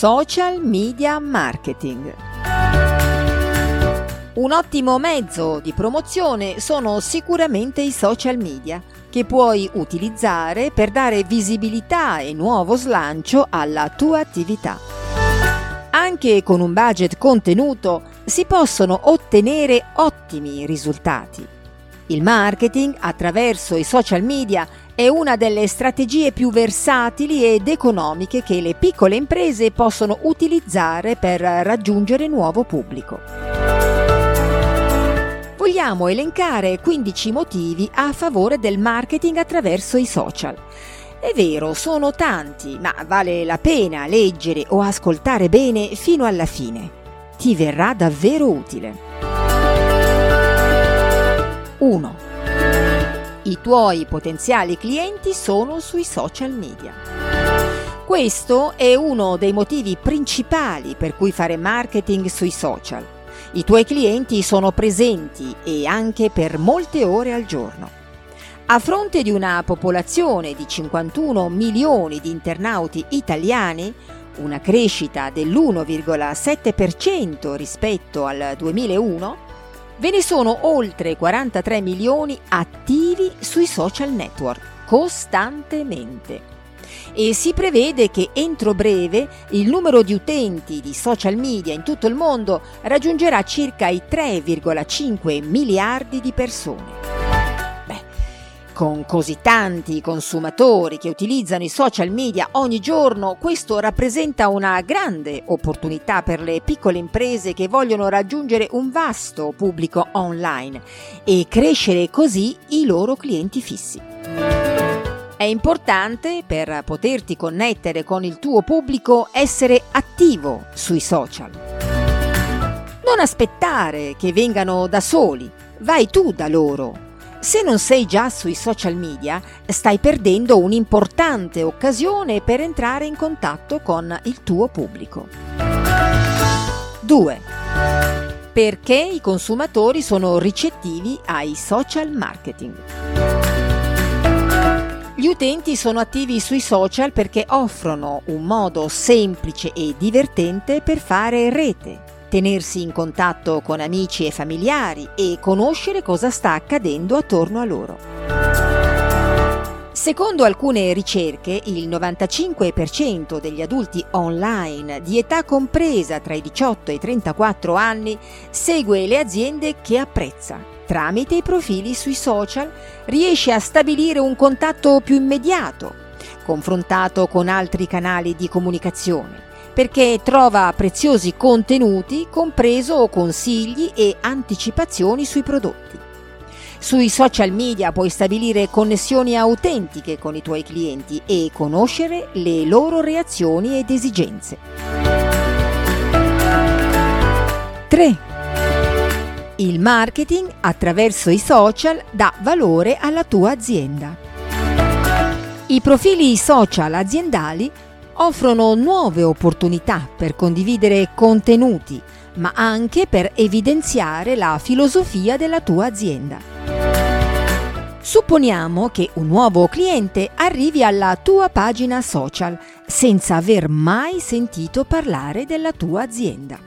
Social Media Marketing. Un ottimo mezzo di promozione sono sicuramente i social media, che puoi utilizzare per dare visibilità e nuovo slancio alla tua attività. Anche con un budget contenuto si possono ottenere ottimi risultati. Il marketing attraverso i social media è una delle strategie più versatili ed economiche che le piccole imprese possono utilizzare per raggiungere nuovo pubblico. Vogliamo elencare 15 motivi a favore del marketing attraverso i social. È vero, sono tanti, ma vale la pena leggere o ascoltare bene fino alla fine. Ti verrà davvero utile. 1 i tuoi potenziali clienti sono sui social media. Questo è uno dei motivi principali per cui fare marketing sui social. I tuoi clienti sono presenti e anche per molte ore al giorno. A fronte di una popolazione di 51 milioni di internauti italiani, una crescita dell'1,7% rispetto al 2001, Ve ne sono oltre 43 milioni attivi sui social network, costantemente. E si prevede che entro breve il numero di utenti di social media in tutto il mondo raggiungerà circa i 3,5 miliardi di persone. Con così tanti consumatori che utilizzano i social media ogni giorno, questo rappresenta una grande opportunità per le piccole imprese che vogliono raggiungere un vasto pubblico online e crescere così i loro clienti fissi. È importante per poterti connettere con il tuo pubblico essere attivo sui social. Non aspettare che vengano da soli, vai tu da loro se non sei già sui social media, stai perdendo un'importante occasione per entrare in contatto con il tuo pubblico. 2. Perché i consumatori sono ricettivi ai social marketing. Gli utenti sono attivi sui social perché offrono un modo semplice e divertente per fare rete tenersi in contatto con amici e familiari e conoscere cosa sta accadendo attorno a loro. Secondo alcune ricerche, il 95% degli adulti online di età compresa tra i 18 e i 34 anni segue le aziende che apprezza. Tramite i profili sui social riesce a stabilire un contatto più immediato, confrontato con altri canali di comunicazione perché trova preziosi contenuti, compreso consigli e anticipazioni sui prodotti. Sui social media puoi stabilire connessioni autentiche con i tuoi clienti e conoscere le loro reazioni ed esigenze. 3. Il marketing attraverso i social dà valore alla tua azienda. I profili social aziendali offrono nuove opportunità per condividere contenuti, ma anche per evidenziare la filosofia della tua azienda. Supponiamo che un nuovo cliente arrivi alla tua pagina social senza aver mai sentito parlare della tua azienda.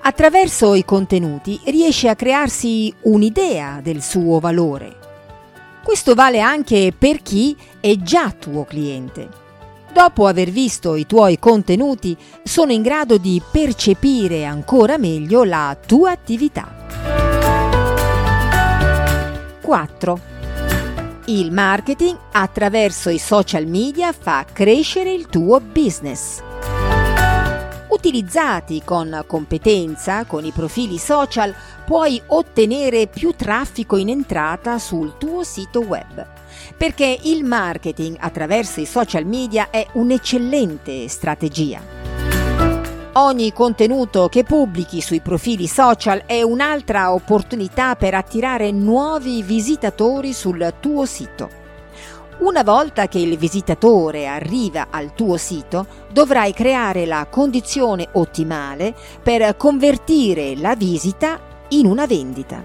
Attraverso i contenuti riesce a crearsi un'idea del suo valore. Questo vale anche per chi è già tuo cliente dopo aver visto i tuoi contenuti, sono in grado di percepire ancora meglio la tua attività. 4. Il marketing attraverso i social media fa crescere il tuo business. Utilizzati con competenza con i profili social, puoi ottenere più traffico in entrata sul tuo sito web perché il marketing attraverso i social media è un'eccellente strategia. Ogni contenuto che pubblichi sui profili social è un'altra opportunità per attirare nuovi visitatori sul tuo sito. Una volta che il visitatore arriva al tuo sito, dovrai creare la condizione ottimale per convertire la visita in una vendita.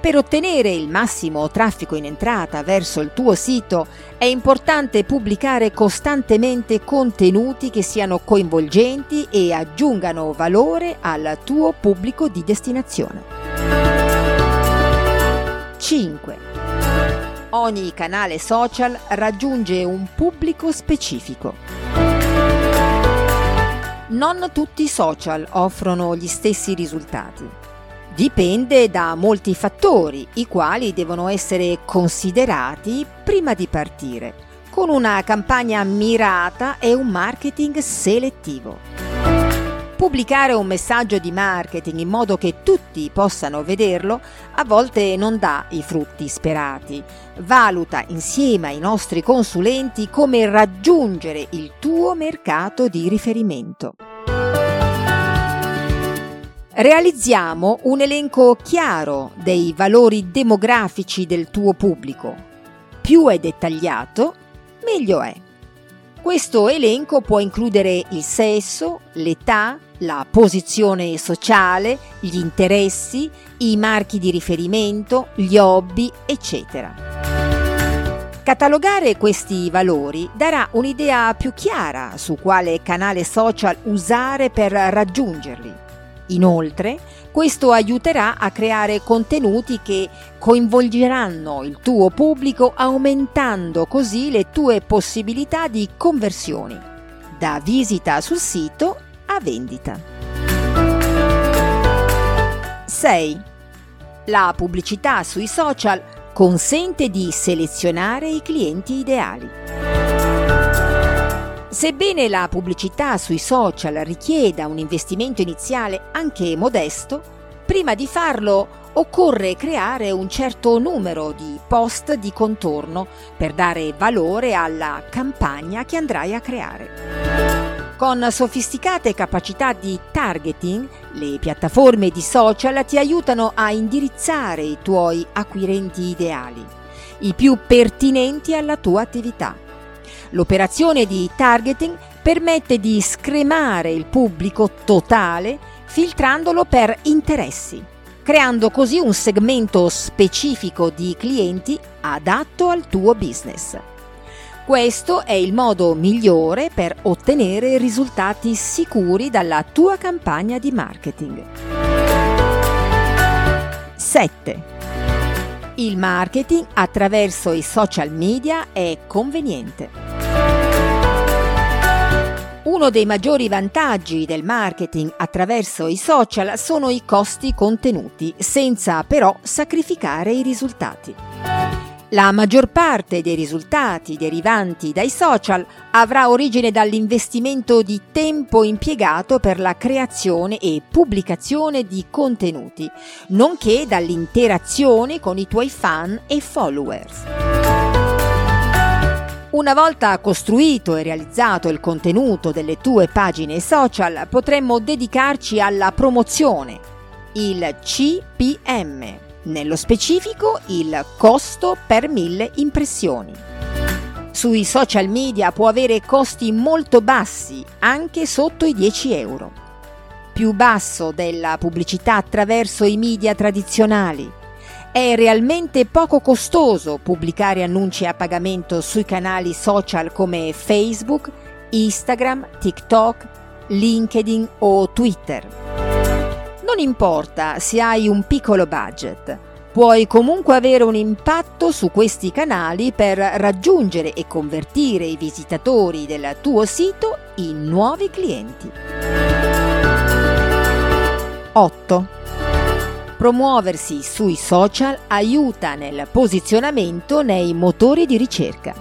Per ottenere il massimo traffico in entrata verso il tuo sito è importante pubblicare costantemente contenuti che siano coinvolgenti e aggiungano valore al tuo pubblico di destinazione. 5. Ogni canale social raggiunge un pubblico specifico. Non tutti i social offrono gli stessi risultati. Dipende da molti fattori, i quali devono essere considerati prima di partire, con una campagna mirata e un marketing selettivo. Pubblicare un messaggio di marketing in modo che tutti possano vederlo a volte non dà i frutti sperati. Valuta insieme ai nostri consulenti come raggiungere il tuo mercato di riferimento. Realizziamo un elenco chiaro dei valori demografici del tuo pubblico. Più è dettagliato, meglio è. Questo elenco può includere il sesso, l'età, la posizione sociale, gli interessi, i marchi di riferimento, gli hobby, eccetera. Catalogare questi valori darà un'idea più chiara su quale canale social usare per raggiungerli. Inoltre, questo aiuterà a creare contenuti che coinvolgeranno il tuo pubblico aumentando così le tue possibilità di conversioni, da visita sul sito a vendita. 6. La pubblicità sui social consente di selezionare i clienti ideali. Sebbene la pubblicità sui social richieda un investimento iniziale anche modesto, prima di farlo occorre creare un certo numero di post di contorno per dare valore alla campagna che andrai a creare. Con sofisticate capacità di targeting, le piattaforme di social ti aiutano a indirizzare i tuoi acquirenti ideali, i più pertinenti alla tua attività L'operazione di targeting permette di scremare il pubblico totale filtrandolo per interessi, creando così un segmento specifico di clienti adatto al tuo business. Questo è il modo migliore per ottenere risultati sicuri dalla tua campagna di marketing. 7. Il marketing attraverso i social media è conveniente. Uno dei maggiori vantaggi del marketing attraverso i social sono i costi contenuti, senza però sacrificare i risultati. La maggior parte dei risultati derivanti dai social avrà origine dall'investimento di tempo impiegato per la creazione e pubblicazione di contenuti, nonché dall'interazione con i tuoi fan e followers. Una volta costruito e realizzato il contenuto delle tue pagine social, potremmo dedicarci alla promozione, il CPM, nello specifico il costo per mille impressioni. Sui social media può avere costi molto bassi, anche sotto i 10 euro. Più basso della pubblicità attraverso i media tradizionali è realmente poco costoso pubblicare annunci a pagamento sui canali social come Facebook, Instagram, TikTok, LinkedIn o Twitter. Non importa se hai un piccolo budget, puoi comunque avere un impatto su questi canali per raggiungere e convertire i visitatori del tuo sito in nuovi clienti. 8. Promuoversi sui social aiuta nel posizionamento nei motori di ricerca.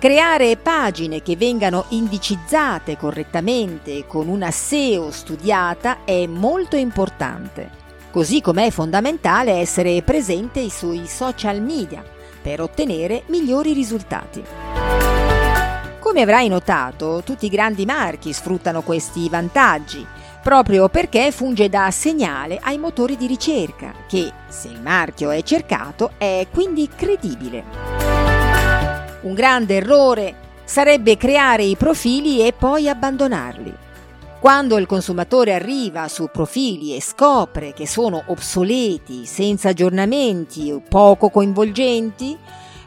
Creare pagine che vengano indicizzate correttamente con una SEO studiata è molto importante, così come è fondamentale essere presente sui social media per ottenere migliori risultati. Come avrai notato, tutti i grandi marchi sfruttano questi vantaggi proprio perché funge da segnale ai motori di ricerca, che se il marchio è cercato è quindi credibile. Un grande errore sarebbe creare i profili e poi abbandonarli. Quando il consumatore arriva su profili e scopre che sono obsoleti, senza aggiornamenti o poco coinvolgenti,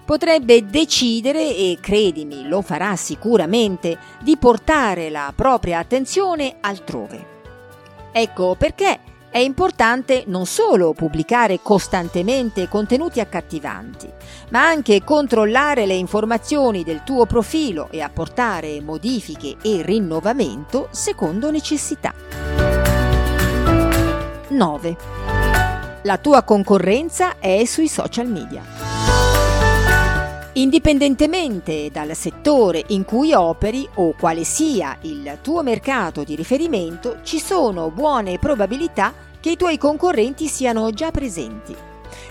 potrebbe decidere, e credimi lo farà sicuramente, di portare la propria attenzione altrove. Ecco perché è importante non solo pubblicare costantemente contenuti accattivanti, ma anche controllare le informazioni del tuo profilo e apportare modifiche e rinnovamento secondo necessità. 9. La tua concorrenza è sui social media. Indipendentemente dal settore in cui operi o quale sia il tuo mercato di riferimento, ci sono buone probabilità che i tuoi concorrenti siano già presenti.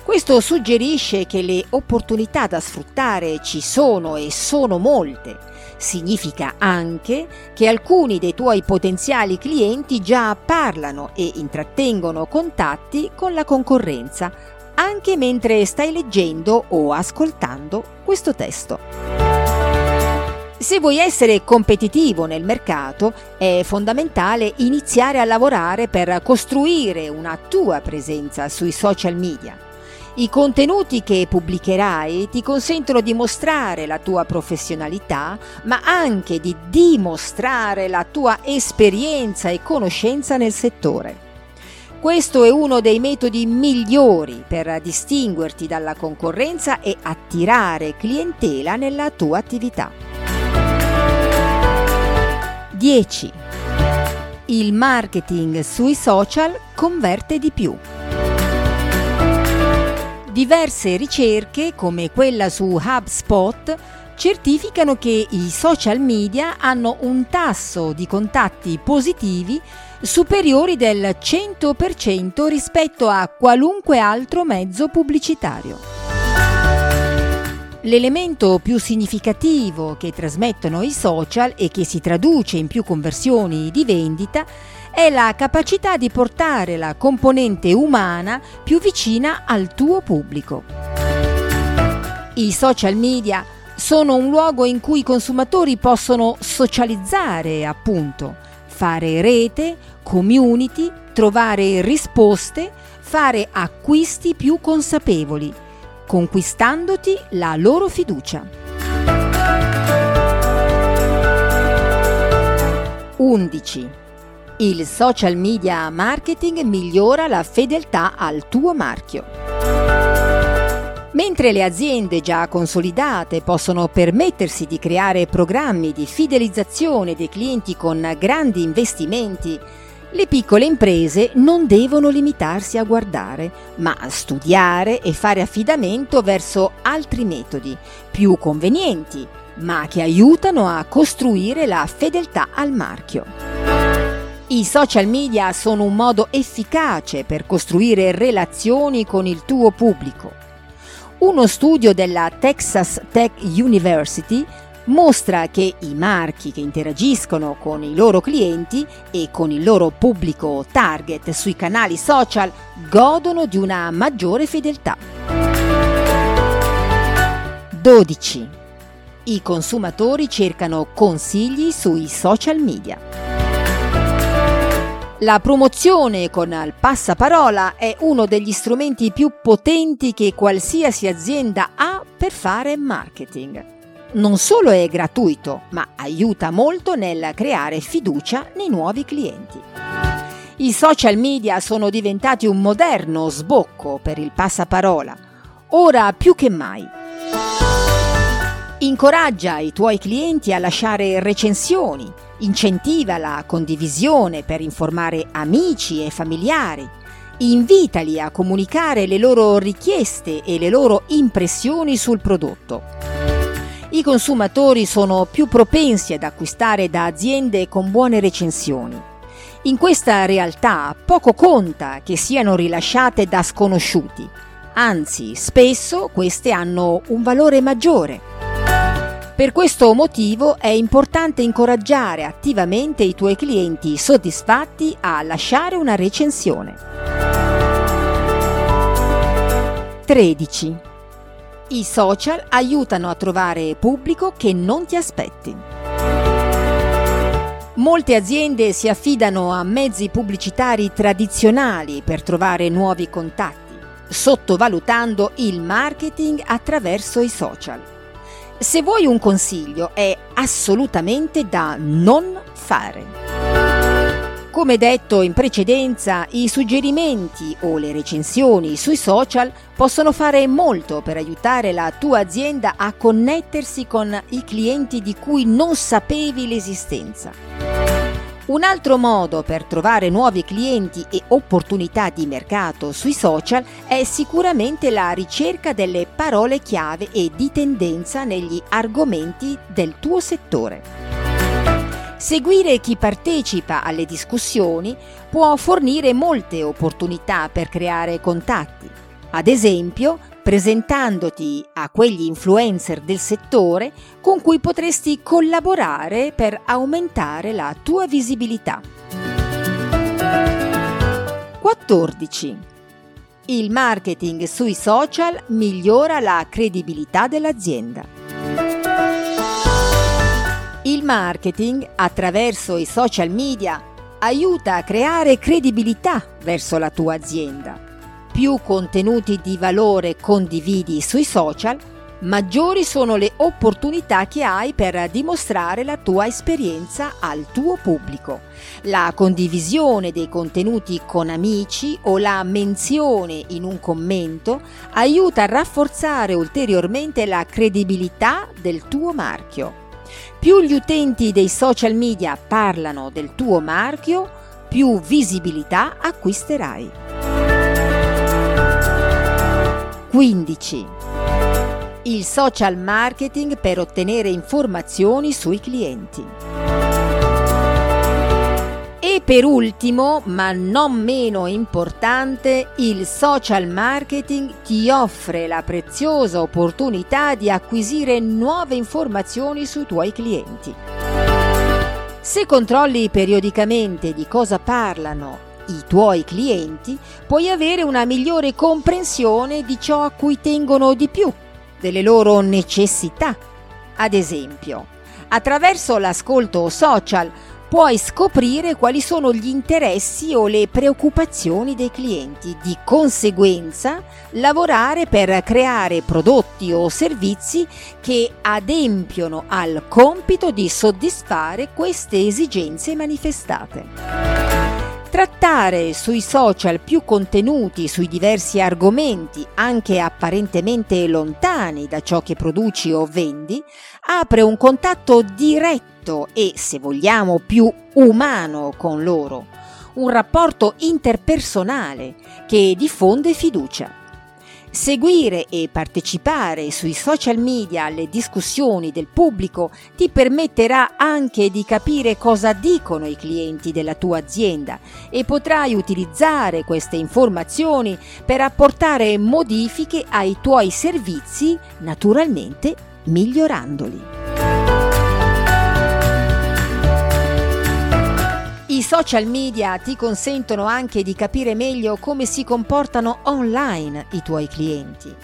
Questo suggerisce che le opportunità da sfruttare ci sono e sono molte. Significa anche che alcuni dei tuoi potenziali clienti già parlano e intrattengono contatti con la concorrenza anche mentre stai leggendo o ascoltando questo testo. Se vuoi essere competitivo nel mercato, è fondamentale iniziare a lavorare per costruire una tua presenza sui social media. I contenuti che pubblicherai ti consentono di mostrare la tua professionalità, ma anche di dimostrare la tua esperienza e conoscenza nel settore. Questo è uno dei metodi migliori per distinguerti dalla concorrenza e attirare clientela nella tua attività. 10. Il marketing sui social converte di più. Diverse ricerche, come quella su HubSpot, certificano che i social media hanno un tasso di contatti positivi superiori del 100% rispetto a qualunque altro mezzo pubblicitario. L'elemento più significativo che trasmettono i social e che si traduce in più conversioni di vendita è la capacità di portare la componente umana più vicina al tuo pubblico. I social media sono un luogo in cui i consumatori possono socializzare, appunto, fare rete, community, trovare risposte, fare acquisti più consapevoli, conquistandoti la loro fiducia. 11. Il social media marketing migliora la fedeltà al tuo marchio. Mentre le aziende già consolidate possono permettersi di creare programmi di fidelizzazione dei clienti con grandi investimenti, le piccole imprese non devono limitarsi a guardare, ma a studiare e fare affidamento verso altri metodi, più convenienti, ma che aiutano a costruire la fedeltà al marchio. I social media sono un modo efficace per costruire relazioni con il tuo pubblico uno studio della Texas Tech University mostra che i marchi che interagiscono con i loro clienti e con il loro pubblico target sui canali social godono di una maggiore fedeltà. 12. I consumatori cercano consigli sui social media. La promozione con il passaparola è uno degli strumenti più potenti che qualsiasi azienda ha per fare marketing. Non solo è gratuito, ma aiuta molto nel creare fiducia nei nuovi clienti. I social media sono diventati un moderno sbocco per il passaparola, ora più che mai. Incoraggia i tuoi clienti a lasciare recensioni, incentiva la condivisione per informare amici e familiari, invitali a comunicare le loro richieste e le loro impressioni sul prodotto. I consumatori sono più propensi ad acquistare da aziende con buone recensioni. In questa realtà poco conta che siano rilasciate da sconosciuti, anzi spesso queste hanno un valore maggiore. Per questo motivo è importante incoraggiare attivamente i tuoi clienti soddisfatti a lasciare una recensione. 13. I social aiutano a trovare pubblico che non ti aspetti. Molte aziende si affidano a mezzi pubblicitari tradizionali per trovare nuovi contatti, sottovalutando il marketing attraverso i social. Se vuoi un consiglio è assolutamente da non fare. Come detto in precedenza, i suggerimenti o le recensioni sui social possono fare molto per aiutare la tua azienda a connettersi con i clienti di cui non sapevi l'esistenza. Un altro modo per trovare nuovi clienti e opportunità di mercato sui social è sicuramente la ricerca delle parole chiave e di tendenza negli argomenti del tuo settore. Seguire chi partecipa alle discussioni può fornire molte opportunità per creare contatti. Ad esempio, presentandoti a quegli influencer del settore con cui potresti collaborare per aumentare la tua visibilità. 14. Il marketing sui social migliora la credibilità dell'azienda. Il marketing attraverso i social media aiuta a creare credibilità verso la tua azienda. Più contenuti di valore condividi sui social, maggiori sono le opportunità che hai per dimostrare la tua esperienza al tuo pubblico. La condivisione dei contenuti con amici o la menzione in un commento aiuta a rafforzare ulteriormente la credibilità del tuo marchio. Più gli utenti dei social media parlano del tuo marchio, più visibilità acquisterai. 15. Il social marketing per ottenere informazioni sui clienti. E per ultimo, ma non meno importante, il social marketing ti offre la preziosa opportunità di acquisire nuove informazioni sui tuoi clienti. Se controlli periodicamente di cosa parlano i tuoi clienti, puoi avere una migliore comprensione di ciò a cui tengono di più, delle loro necessità. Ad esempio, attraverso l'ascolto social puoi scoprire quali sono gli interessi o le preoccupazioni dei clienti. Di conseguenza, lavorare per creare prodotti o servizi che adempiono al compito di soddisfare queste esigenze manifestate. Trattare sui social più contenuti sui diversi argomenti, anche apparentemente lontani da ciò che produci o vendi, apre un contatto diretto e, se vogliamo, più umano con loro, un rapporto interpersonale che diffonde fiducia. Seguire e partecipare sui social media alle discussioni del pubblico ti permetterà anche di capire cosa dicono i clienti della tua azienda e potrai utilizzare queste informazioni per apportare modifiche ai tuoi servizi, naturalmente migliorandoli. Social media ti consentono anche di capire meglio come si comportano online i tuoi clienti.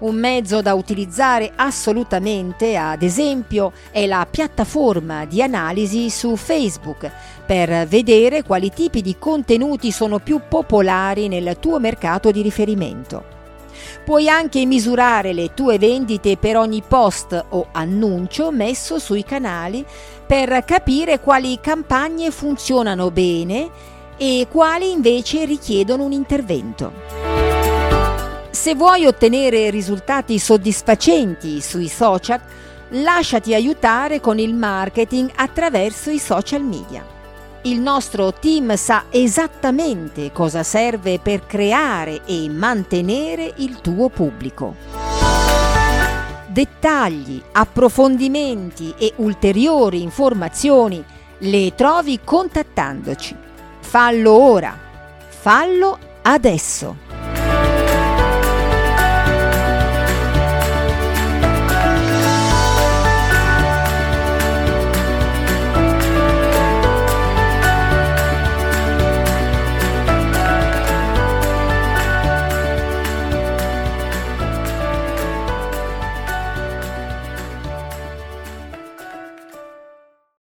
Un mezzo da utilizzare assolutamente, ad esempio, è la piattaforma di analisi su Facebook per vedere quali tipi di contenuti sono più popolari nel tuo mercato di riferimento. Puoi anche misurare le tue vendite per ogni post o annuncio messo sui canali per capire quali campagne funzionano bene e quali invece richiedono un intervento. Se vuoi ottenere risultati soddisfacenti sui social, lasciati aiutare con il marketing attraverso i social media. Il nostro team sa esattamente cosa serve per creare e mantenere il tuo pubblico. Dettagli, approfondimenti e ulteriori informazioni le trovi contattandoci. Fallo ora, fallo adesso.